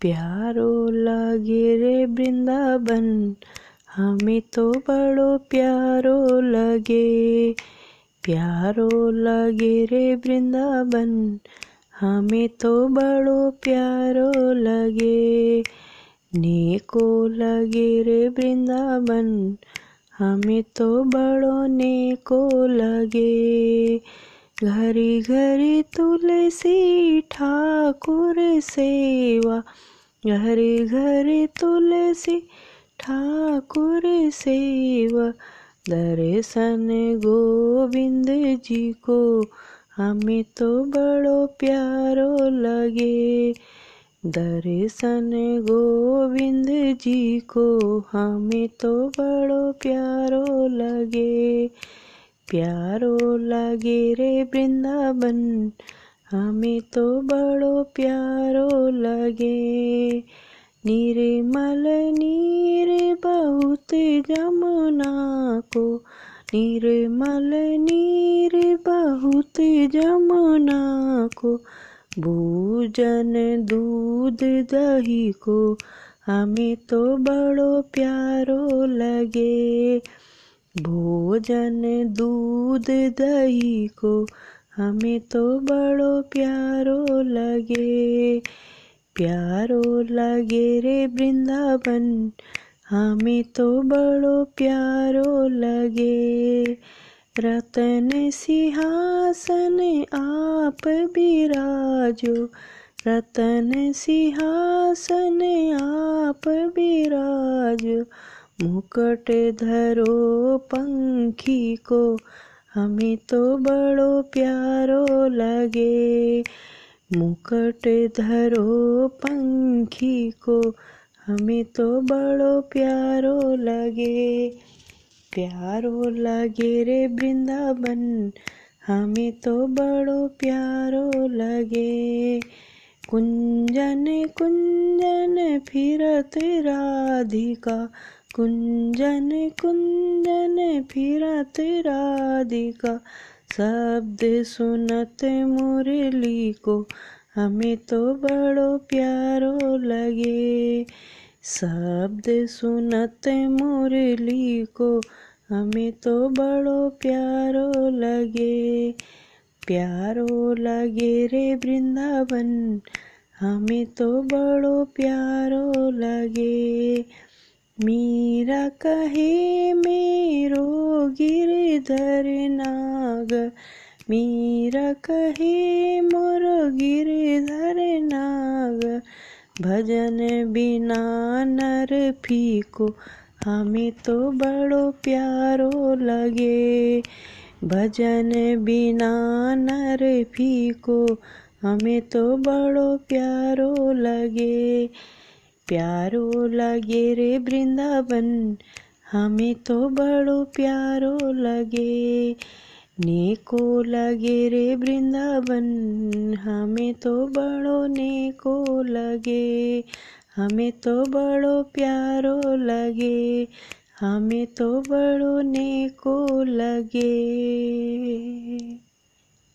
प्यारो लगे रे वृंदावन, हमें तो बड़ो प्यारो लगे। प्यारो लगे रे वृंदावन, हमें तो बड़ो प्यारो लगे। नेको लगे रे वृंदावन, हमें तो बड़ो नेको लगे। घरी घरी तुलसी ठाकुर सेवा। घरी घरी तुलसी ठाकुर सेवा। दर्शन गोविंद जी को हमें तो बड़ो प्यारो लगे। दर्शन गोविंद जी को हमें तो बड़ो प्यारो लगे। प्यारो लागे रे वृंदावन, हमें तो बड़ो प्यारो लगे। निर्मल नीर बहुत जमुना को, निर्मल नीर बहुत जमुना को, भूजन दूध दही को, हमें तो बड़ो प्यारो लगे। भोजन दूध दही को हमें तो बड़ो प्यारो लगे प्यारो लगे रे वृंदावन। हमें तो बड़ो प्यारो लगे। रतन सिंहासन आप विराजो रतन सिंहासन आप विराजो मुकट धरो पंखी को, हमें तो बड़ो प्यारो लगे। मुकट धरो पंखी को, हमें तो बड़ो प्यारो लगे। प्यारो लगे रे वृंदावन, हमें तो बड़ो प्यारो लगे। कुंजन कुंजन फिरत राधिका कुंजन कुंजन फिरत राधिका शब्द सुनत मुरली को, हमें तो बड़ो प्यारो लगे। शब्द सुनत मुरली को, हमें तो बड़ो प्यारो लगे। प्यारो लगे रे वृंदावन, हमें तो बड़ो प्यारो लगे। मीरा कहे, मेरो गिरधर नाग। मीरा कहे, मोर गिरधर नाग। भजन बिना नर फीको, हमें तो बड़ो प्यारो लगे। भजन बिना नर फीको, हमें तो बड़ो प्यारो लगे। प्यारो लगे रे वृंदावन, हमें तो बड़ो प्यारो लगे। नेको लगे रे वृंदावन, हमें तो बड़ो नेको लगे। हमें तो बड़ो प्यारो लगे, हमें तो बड़ो नेको लगे।